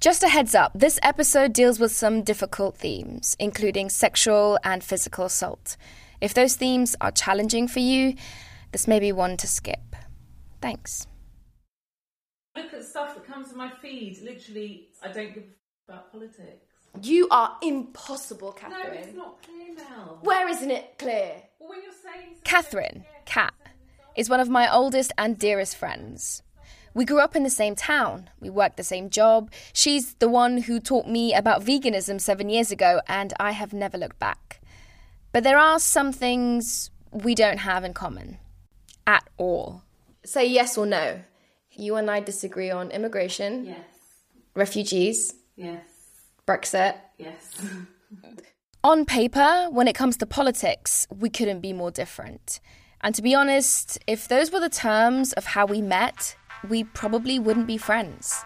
Just a heads up this episode deals with some difficult themes, including sexual and physical assault. If those themes are challenging for you, this may be one to skip. Thanks. Look at stuff that comes to my feed. Literally, I don't give a about politics. You are impossible, Catherine. No, it's not clear now. Where isn't it clear? Well, when you're saying Catherine, Cat, is one of my oldest and dearest friends. We grew up in the same town. We worked the same job. She's the one who taught me about veganism seven years ago, and I have never looked back. But there are some things we don't have in common. At all. Say yes or no. You and I disagree on immigration, Yes, refugees, yes, Brexit. yes. On paper, when it comes to politics, we couldn't be more different. And to be honest, if those were the terms of how we met, we probably wouldn't be friends.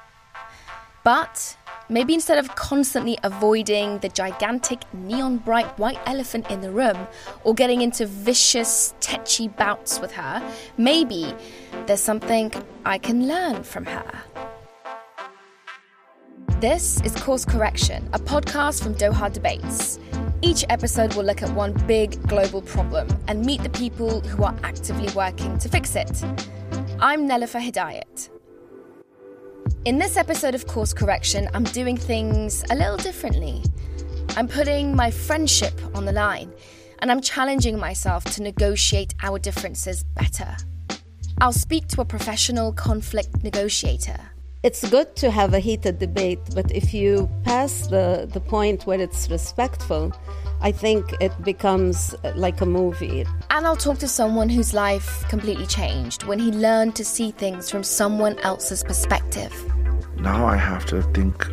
But maybe instead of constantly avoiding the gigantic neon bright white elephant in the room or getting into vicious, tetchy bouts with her, maybe there's something I can learn from her. This is Course Correction, a podcast from Doha Debates. Each episode will look at one big global problem and meet the people who are actively working to fix it. I'm Nelufar Hedayat. In this episode of Course Correction, I'm doing things a little differently. I'm putting my friendship on the line and I'm challenging myself to negotiate our differences better. I'll speak to a professional conflict negotiator. It's good to have a heated debate, but if you pass the, the point where it's respectful, I think it becomes uh, like a movie. And I'll talk to someone whose life completely changed when he learned to see things from someone else's perspective. Now I have to think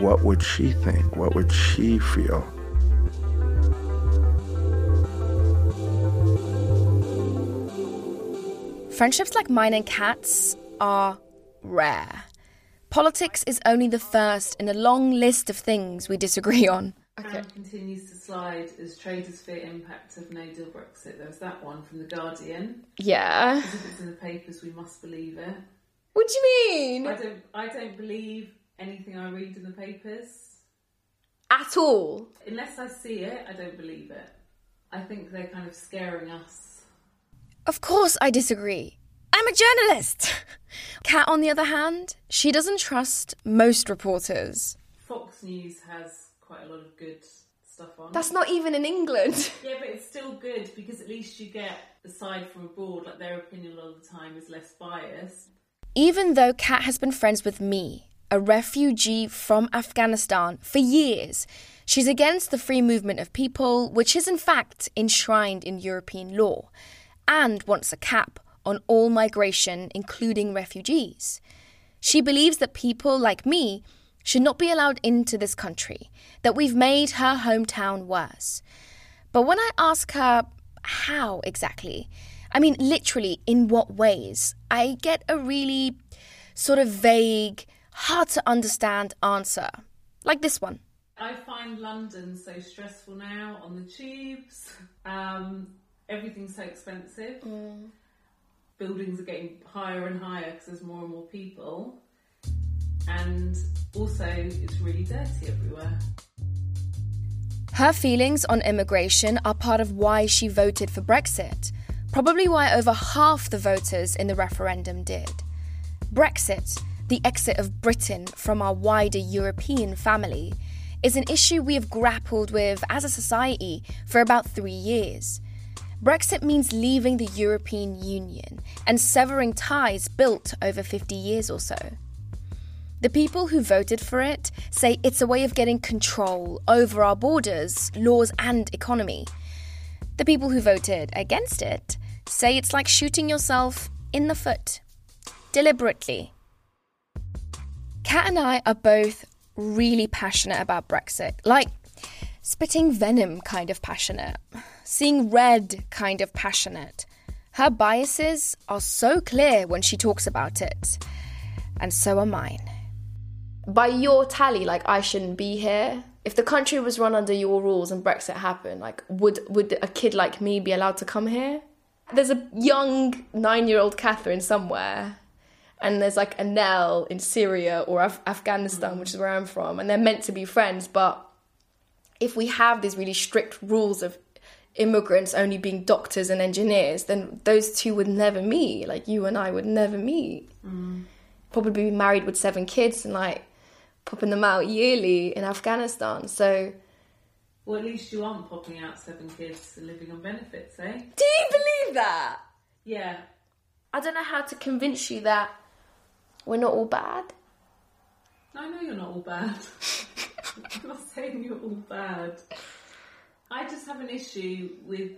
what would she think? What would she feel? Friendships like mine and Kat's are rare. Politics is only the first in a long list of things we disagree on. Okay. continues to slide as traders fear impact of no deal Brexit. There was that one from The Guardian. Yeah. If it's in the papers, we must believe it. What do you mean? I don't. I don't believe anything I read in the papers At all. unless I see it. I don't believe it. I think they're kind of scaring us. Of course, I disagree. I'm a journalist. Kat, on the other hand, she doesn't trust most reporters. Fox News has quite a lot of good stuff on. That's not even in England. Yeah, but it's still good because at least you get the side from abroad. Like their opinion a lot of the time is less biased. Even though Kat has been friends with me, a refugee from Afghanistan, for years, she's against the free movement of people, which is in fact enshrined in European law, and wants a cap on all migration, including refugees. She believes that people like me should not be allowed into this country, that we've made her hometown worse. But when I ask her how exactly, I mean, literally, in what ways, I get a really sort of vague, hard to understand answer. Like this one. I find London so stressful now on the tubes. Um, everything's so expensive. Buildings are getting higher and higher because there's more and more people. And also, it's really dirty everywhere. Her feelings on immigration are part of why she voted for Brexit, probably why over half the voters in the referendum did. Brexit, the exit of Britain from our wider European family, is an issue we have grappled with as a society for about three years. Brexit means leaving the European Union and severing ties built over 50 years or so. The people who voted for it say it's a way of getting control over our borders, laws, and economy. The people who voted against it say it's like shooting yourself in the foot, deliberately. Kat and I are both really passionate about Brexit, like spitting venom kind of passionate, seeing red kind of passionate. Her biases are so clear when she talks about it, and so are mine by your tally, like I shouldn't be here. If the country was run under your rules and Brexit happened, like would would a kid like me be allowed to come here? There's a young nine-year-old Catherine somewhere, and there's like a Nell in Syria or Af- Afghanistan, which is where I'm from, and they're meant to be friends. But if we have these really strict rules of immigrants only being doctors and engineers, then those two would never meet. Like you and I would never meet. Mm. Probably be married with seven kids and like popping them out yearly in Afghanistan. So. Well, at least you aren't popping out seven kids and living on benefits, eh? Do you believe that? Yeah. I don't know how to convince you that we're not all bad. I know you're not all bad. I'm not saying you're all bad. I just have an issue with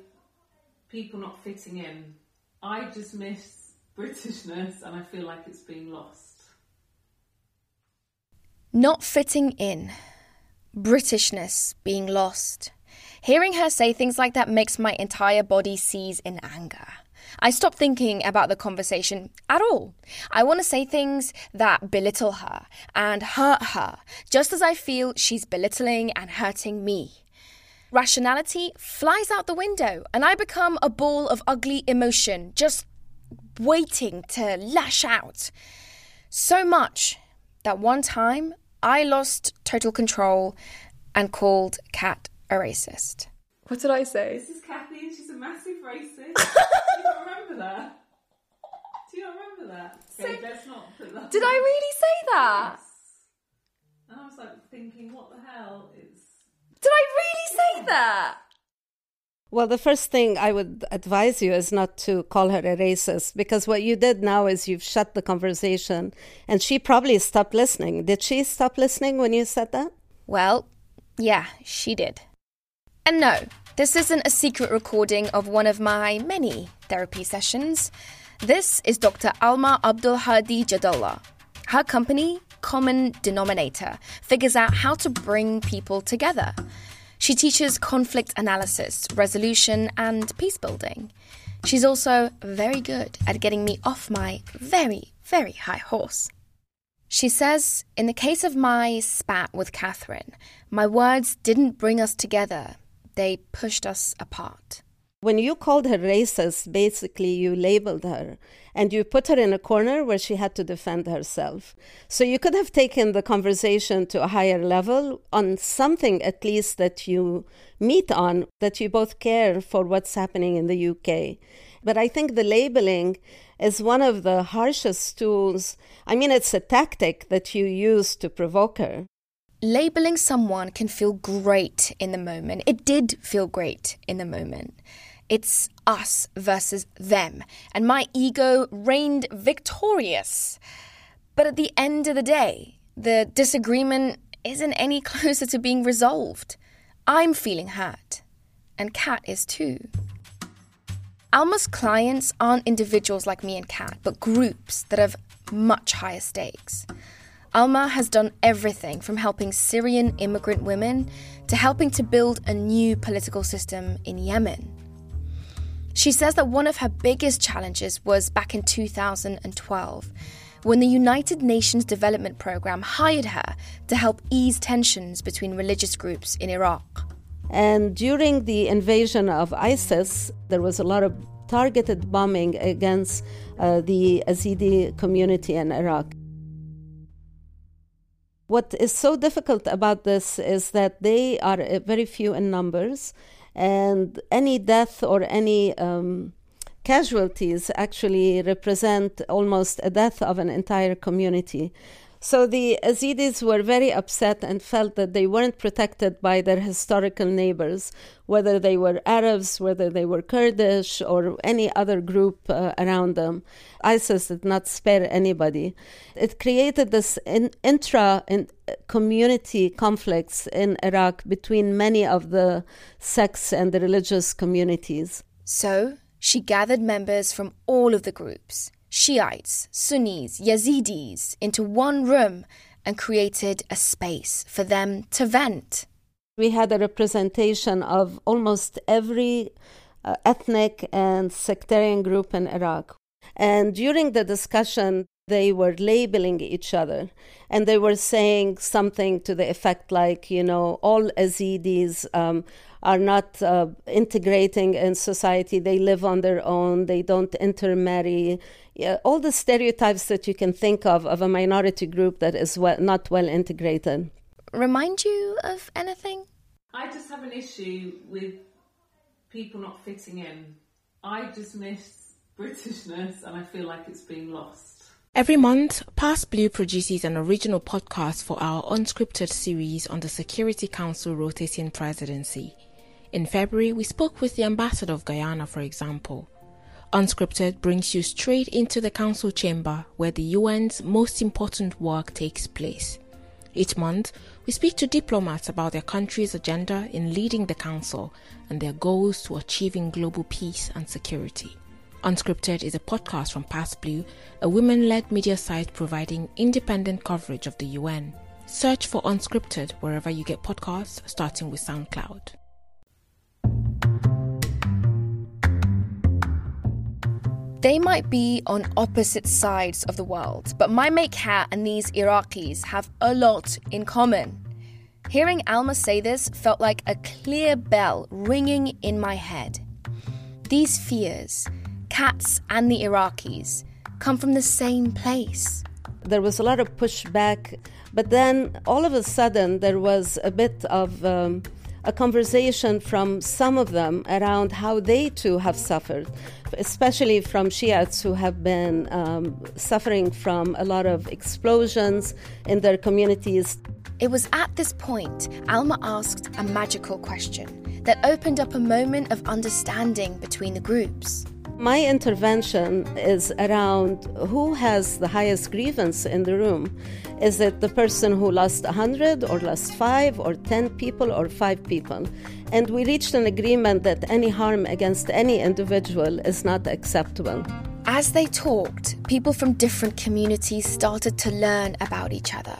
people not fitting in. I just miss Britishness and I feel like it's being lost. Not fitting in. Britishness being lost. Hearing her say things like that makes my entire body seize in anger. I stop thinking about the conversation at all. I want to say things that belittle her and hurt her, just as I feel she's belittling and hurting me. Rationality flies out the window, and I become a ball of ugly emotion, just waiting to lash out. So much that one time I lost total control and called Kat a racist. What did I say? This is Kathy, and she's a massive racist. Do you not remember that? Do you not remember that? Okay, so, let's not put that. Did I really say that? Yes. And I was like thinking, what the hell is did I really say that? Well, the first thing I would advise you is not to call her a racist because what you did now is you've shut the conversation and she probably stopped listening. Did she stop listening when you said that? Well, yeah, she did. And no, this isn't a secret recording of one of my many therapy sessions. This is Dr. Alma Abdul Hadi Jadallah. Her company, Kommon Denominator, figures out how to bring people together. She teaches conflict analysis, resolution, and peace building. She's also very good at getting me off my very, very high horse. She says, in the case of my spat with Catherine, my words didn't bring us together, they pushed us apart. When you called her racist, basically you labeled her and you put her in a corner where she had to defend herself. So you could have taken the conversation to a higher level on something at least that you meet on, that you both care for what's happening in the UK. But I think the labeling is one of the harshest tools. I mean, it's a tactic that you use to provoke her. Labeling someone can feel great in the moment. It did feel great in the moment. It's us versus them, and my ego reigned victorious. But at the end of the day, the disagreement isn't any closer to being resolved. I'm feeling hurt, and Kat is too. Alma's clients aren't individuals like me and Kat, but groups that have much higher stakes. Alma has done everything from helping Syrian immigrant women to helping to build a new political system in Yemen. She says that one of her biggest challenges was back in 2012 when the United Nations Development Programme hired her to help ease tensions between religious groups in Iraq. And during the invasion of ISIS, there was a lot of targeted bombing against uh, the Yazidi community in Iraq. What is so difficult about this is that they are uh, very few in numbers and any death or any um, casualties actually represent almost a death of an entire community. So the Yazidis were very upset and felt that they weren't protected by their historical neighbors, whether they were Arabs, whether they were Kurdish, or any other group uh, around them. ISIS did not spare anybody. It created this in, intra in, community conflicts in Iraq between many of the sects and the religious communities. So she gathered members from all of the groups Shiites, Sunnis, Yazidis into one room and created a space for them to vent. We had a representation of almost every uh, ethnic and sectarian group in Iraq. And during the discussion, they were labeling each other and they were saying something to the effect like, you know, all Yazidis um, are not uh, integrating in society. They live on their own. They don't intermarry yeah, all the stereotypes that you can think of of a minority group that is well, not well integrated. Remind you of anything? I just have an issue with people not fitting in. I dismiss Britishness and I feel like it's being lost. Every month, PassBlue produces an original podcast for our unscripted series on the Security Council rotating presidency. In February, we spoke with the ambassador of Guyana, for example. Unscripted brings you straight into the council chamber where the UN's most important work takes place. Each month, we speak to diplomats about their country's agenda in leading the council and their goals to achieving global peace and security. Unscripted is a podcast from PassBlue, a women led media site providing independent coverage of the UN. Search for Unscripted wherever you get podcasts, starting with SoundCloud. They might be on opposite sides of the world, but my Kat and these Iraqis have a lot in common. Hearing Alma say this felt like a clear bell ringing in my head. These fears, cats and the Iraqis, come from the same place. There was a lot of pushback, but then all of a sudden there was a bit of um, a conversation from some of them around how they too have suffered especially from Shiites who have been um, suffering from a lot of explosions in their communities. It was at this point Alma asked a magical question that opened up a moment of understanding between the groups. My intervention is around who has the highest grievance in the room. Is it the person who lost 100 or lost 5 or 10 people or 5 people? And we reached an agreement that any harm against any individual is not acceptable. As they talked, people from different communities started to learn about each other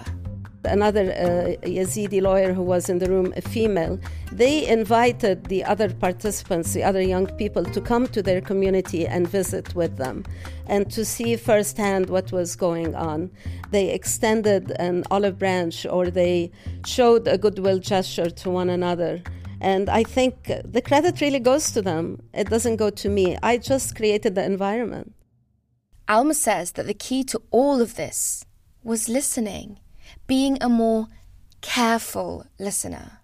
another uh, Yazidi lawyer who was in the room, a female, they invited the other participants, the other young people, to come to their community and visit with them and to see firsthand what was going on. They extended an olive branch or they showed a goodwill gesture to one another. And I think the credit really goes to them. It doesn't go to me. I just created the environment. Alma says that the key to all of this was listening being a more careful listener.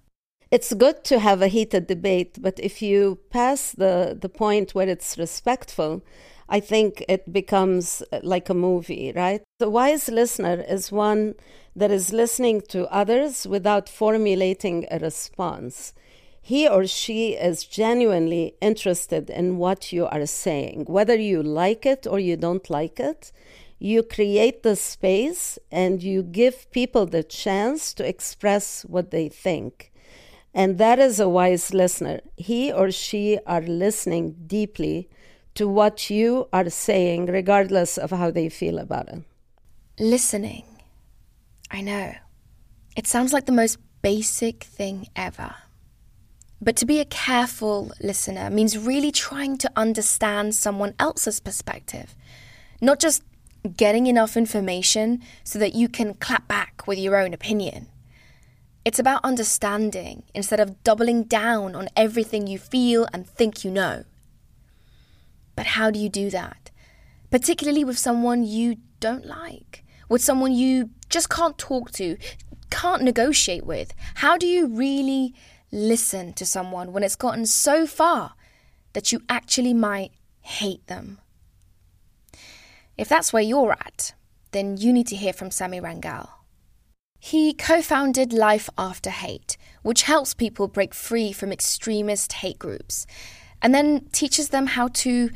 It's good to have a heated debate, but if you pass the, the point where it's respectful, I think it becomes uh, like a movie, right? The wise listener is one that is listening to others without formulating a response. He or she is genuinely interested in what you are saying, whether you like it or you don't like it you create the space and you give people the chance to express what they think. And that is a wise listener. He or she are listening deeply to what you are saying, regardless of how they feel about it. Listening. I know. It sounds like the most basic thing ever. But to be a careful listener means really trying to understand someone else's perspective, not just getting enough information so that you can clap back with your own opinion. It's about understanding instead of doubling down on everything you feel and think you know. But how do you do that? Particularly with someone you don't like, with someone you just can't talk to, can't negotiate with. How do you really listen to someone when it's gotten so far that you actually might hate them? If that's where you're at, then you need to hear from Sammy Rangel. He co founded Life After Hate, which helps people break free from extremist hate groups and then teaches them how to,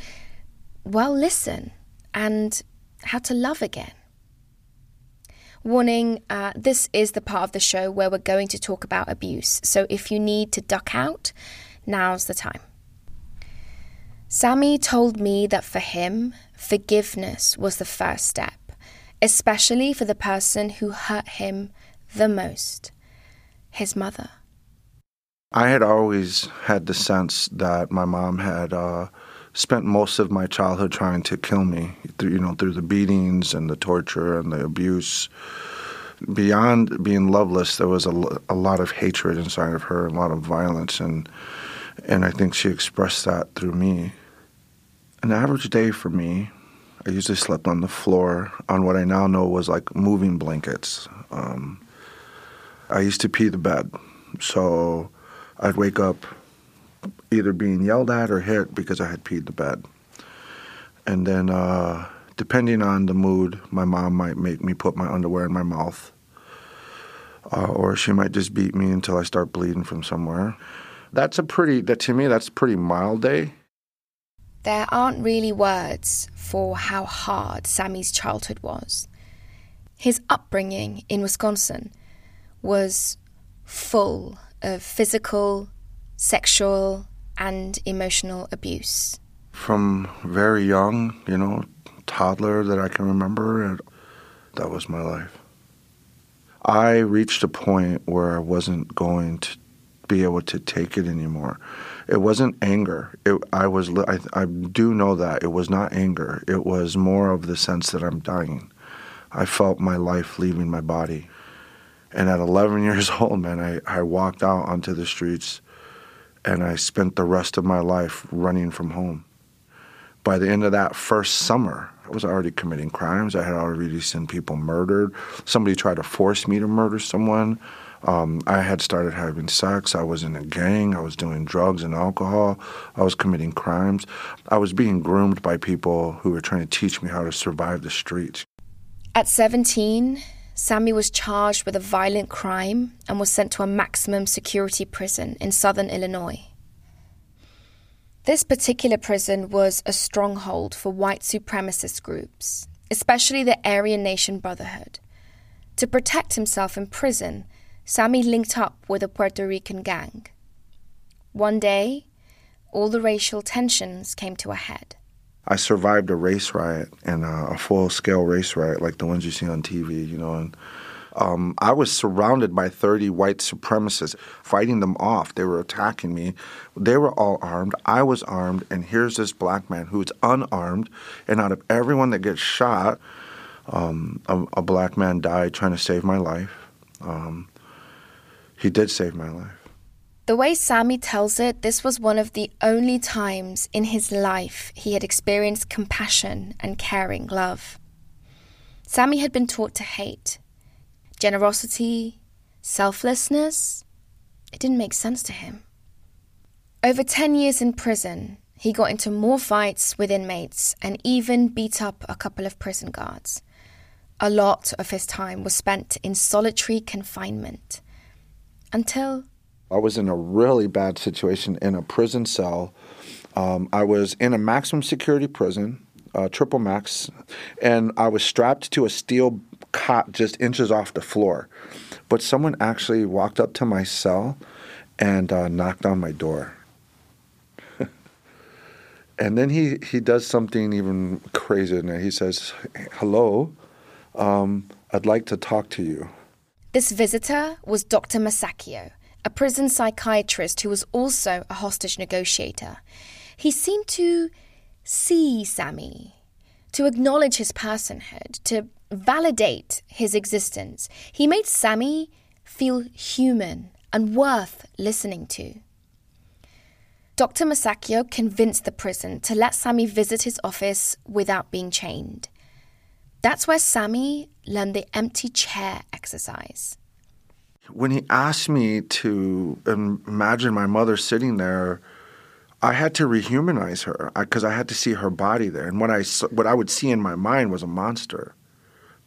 well, listen and how to love again. Warning uh, this is the part of the show where we're going to talk about abuse, so if you need to duck out, now's the time. Sammy told me that for him, forgiveness was the first step, especially for the person who hurt him the most his mother. I had always had the sense that my mom had uh, spent most of my childhood trying to kill me, through, you know, through the beatings and the torture and the abuse. Beyond being loveless, there was a, a lot of hatred inside of her, a lot of violence, and and I think she expressed that through me. An average day for me I usually slept on the floor on what I now know was like moving blankets. Um, I used to pee the bed. So I'd wake up either being yelled at or hit because I had peed the bed. And then, uh, depending on the mood, my mom might make me put my underwear in my mouth. Uh, or she might just beat me until I start bleeding from somewhere. That's a pretty, that to me, that's a pretty mild day. There aren't really words for how hard Sammy's childhood was. His upbringing in Wisconsin was full of physical, sexual, and emotional abuse. From very young, you know, toddler that I can remember, that was my life. I reached a point where I wasn't going to be able to take it anymore. It wasn't anger. It, I was. I, I do know that it was not anger. It was more of the sense that I'm dying. I felt my life leaving my body. And at 11 years old, man, I, I walked out onto the streets and I spent the rest of my life running from home. By the end of that first summer, I was already committing crimes. I had already seen people murdered. Somebody tried to force me to murder someone. Um, I had started having sex. I was in a gang. I was doing drugs and alcohol. I was committing crimes. I was being groomed by people who were trying to teach me how to survive the streets. At 17, Sammy was charged with a violent crime and was sent to a maximum security prison in southern Illinois. This particular prison was a stronghold for white supremacist groups, especially the Aryan Nation Brotherhood. To protect himself in prison, Sammy linked up with a Puerto Rican gang. One day, all the racial tensions came to a head. I survived a race riot and a full scale race riot like the ones you see on TV, you know, and um, I was surrounded by 30 white supremacists, fighting them off. They were attacking me. They were all armed. I was armed, and here's this black man who's unarmed. And out of everyone that gets shot, um, a, a, black man died trying to save my life. Um, he did save my life. The way Sammy tells it, this was one of the only times in his life he had experienced compassion and caring love. Sammy had been taught to hate. Generosity, selflessness, it didn't make sense to him. Over 10 years in prison, he got into more fights with inmates and even beat up a couple of prison guards. A lot of his time was spent in solitary confinement. Until I was in a really bad situation in a prison cell. Um, I was in a maximum security prison, uh, triple max, and I was strapped to a steel cot just inches off the floor. But someone actually walked up to my cell and uh, knocked on my door. and then he, he does something even crazier than that. He says, Hello, um, I'd like to talk to you. This visitor was Dr. Masaccio a prison psychiatrist who was also a hostage negotiator. He seemed to see Sammy, to acknowledge his personhood, to validate his existence. He made Sammy feel human and worth listening to. Dr. Masaccio convinced the prison to let Sammy visit his office without being chained. That's where Sammy learned the empty chair exercise when he asked me to imagine my mother sitting there, I had to rehumanize her uh, because I, I, had to see her body there. And what I what I would see in my mind was a monster,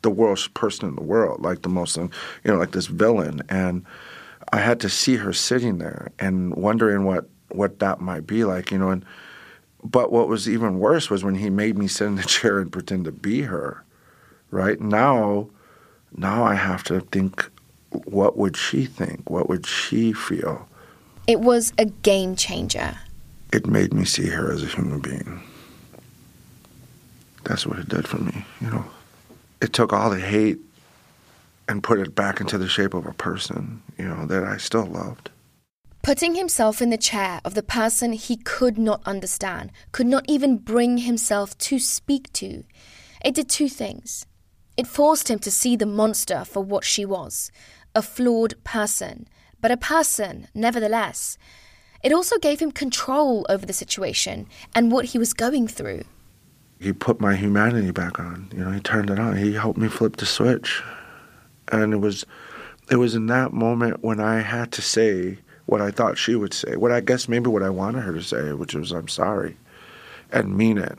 the worst person in the world, like the most, um, you know, like this villain. And I had to see her sitting there and wondering what what that might be like, you know. And but what was even worse was when he made me sit in the chair and pretend to be her. Right now, now I have to think what would she think? What would she feel? It was a game changer. It made me see her as a human being. That's what it did for me, you know. It took all the hate and put it back into the shape of a person, you know, that I still loved. Putting himself in the chair of the person he could not understand, could not even bring himself to speak to, it did two things. It forced him to see the monster for what she was a flawed person, but a person nevertheless. It also gave him control over the situation and what he was going through. He put my humanity back on. You know, he turned it on. He helped me flip the switch. And it was it was in that moment when I had to say what I thought she would say, what I guess maybe what I wanted her to say, which was I'm sorry and mean it.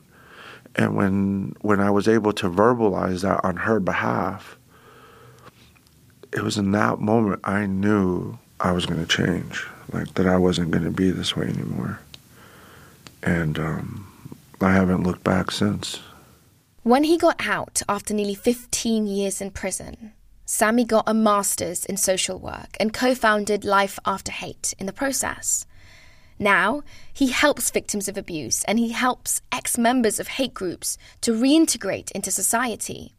And when when I was able to verbalize that on her behalf, it was in that moment I knew I was going to change, like that I wasn't going to be this way anymore. And um, I haven't looked back since. When he got out after nearly 15 years in prison, Sammy got a master's in social work and co founded Life After Hate in the process. Now, he helps victims of abuse and he helps ex members of hate groups to reintegrate into society.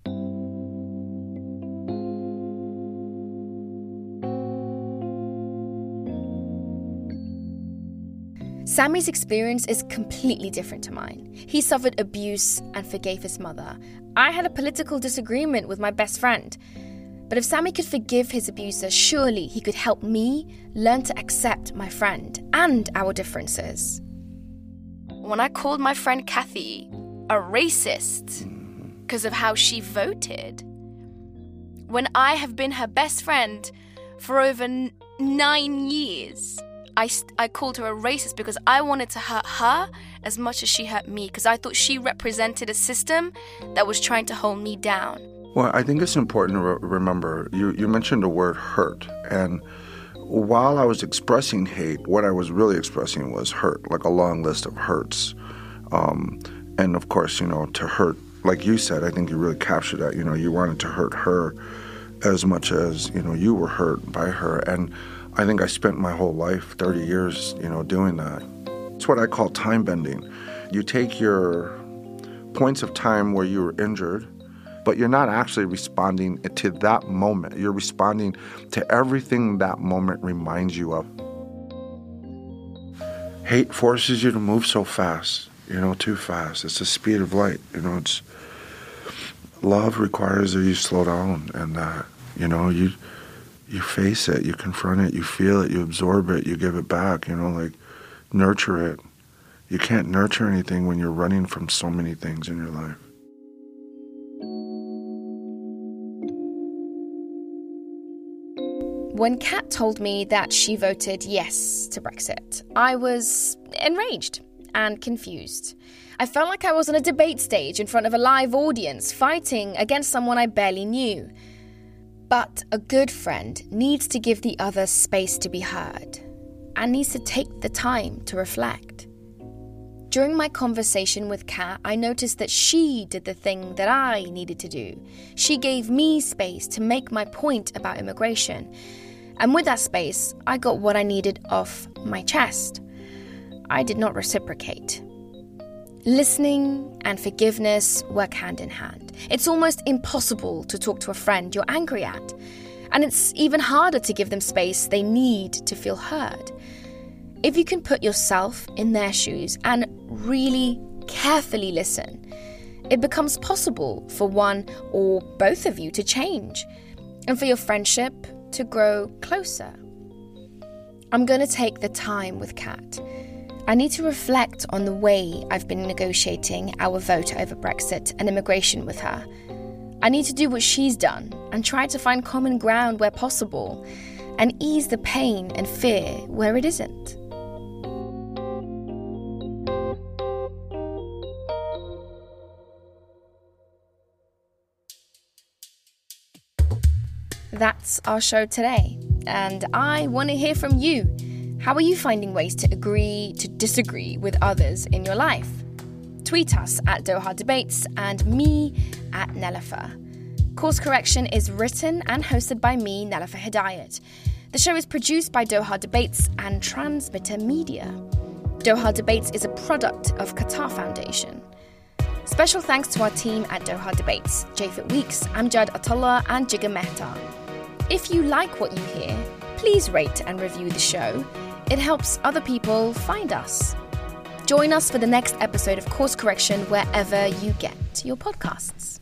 Sammy's experience is completely different to mine. He suffered abuse and forgave his mother. I had a political disagreement with my best friend. But if Sammy could forgive his abuser, surely he could help me learn to accept my friend and our differences. When I called my friend Kathy a racist because of how she voted, when I have been her best friend for over n- nine years, I, I called her a racist because I wanted to hurt her as much as she hurt me because I thought she represented a system that was trying to hold me down. Well, I think it's important to re- remember you, you mentioned the word hurt. And while I was expressing hate, what I was really expressing was hurt, like a long list of hurts. Um, and of course, you know, to hurt, like you said, I think you really captured that. You know, you wanted to hurt her as much as, you know, you were hurt by her. And I think I spent my whole life, 30 years, you know, doing that. It's what I call time bending. You take your points of time where you were injured but you're not actually responding to that moment. You're responding to everything that moment reminds you of. Hate forces you to move so fast, you know, too fast. It's the speed of light, you know. It's love requires that you slow down and that you know you you face it, you confront it, you feel it, you absorb it, you give it back. You know, like nurture it. You can't nurture anything when you're running from so many things in your life. When Kat told me that she voted yes to Brexit, I was enraged and confused. I felt like I was on a debate stage in front of a live audience fighting against someone I barely knew. But a good friend needs to give the other space to be heard and needs to take the time to reflect. During my conversation with Kat, I noticed that she did the thing that I needed to do. She gave me space to make my point about immigration. And with that space, I got what I needed off my chest. I did not reciprocate. Listening and forgiveness work hand in hand. It's almost impossible to talk to a friend you're angry at. And it's even harder to give them space they need to feel heard. If you can put yourself in their shoes and really carefully listen, it becomes possible for one or both of you to change, and for your friendship to grow closer. I'm going to take the time with Kat. I need to reflect on the way I've been negotiating our vote over Brexit and immigration with her. I need to do what she's done and try to find common ground where possible and ease the pain and fear where it isn't. That's our show today, and I want to hear from you. How are you finding ways to agree to disagree with others in your life? Tweet us at Doha Debates and me at Nelufar. Course Correction is written and hosted by me, Nelufar Hedayat. The show is produced by Doha Debates and Transmitter Media. Doha Debates is a product of Qatar Foundation. Special thanks to our team at Doha Debates, Japhet Weeks, Amjad Atallah, and Jigar Mehta. If you like what you hear, please rate and review the show. It helps other people find us. Join us for the next episode of Course Correction wherever you get your podcasts.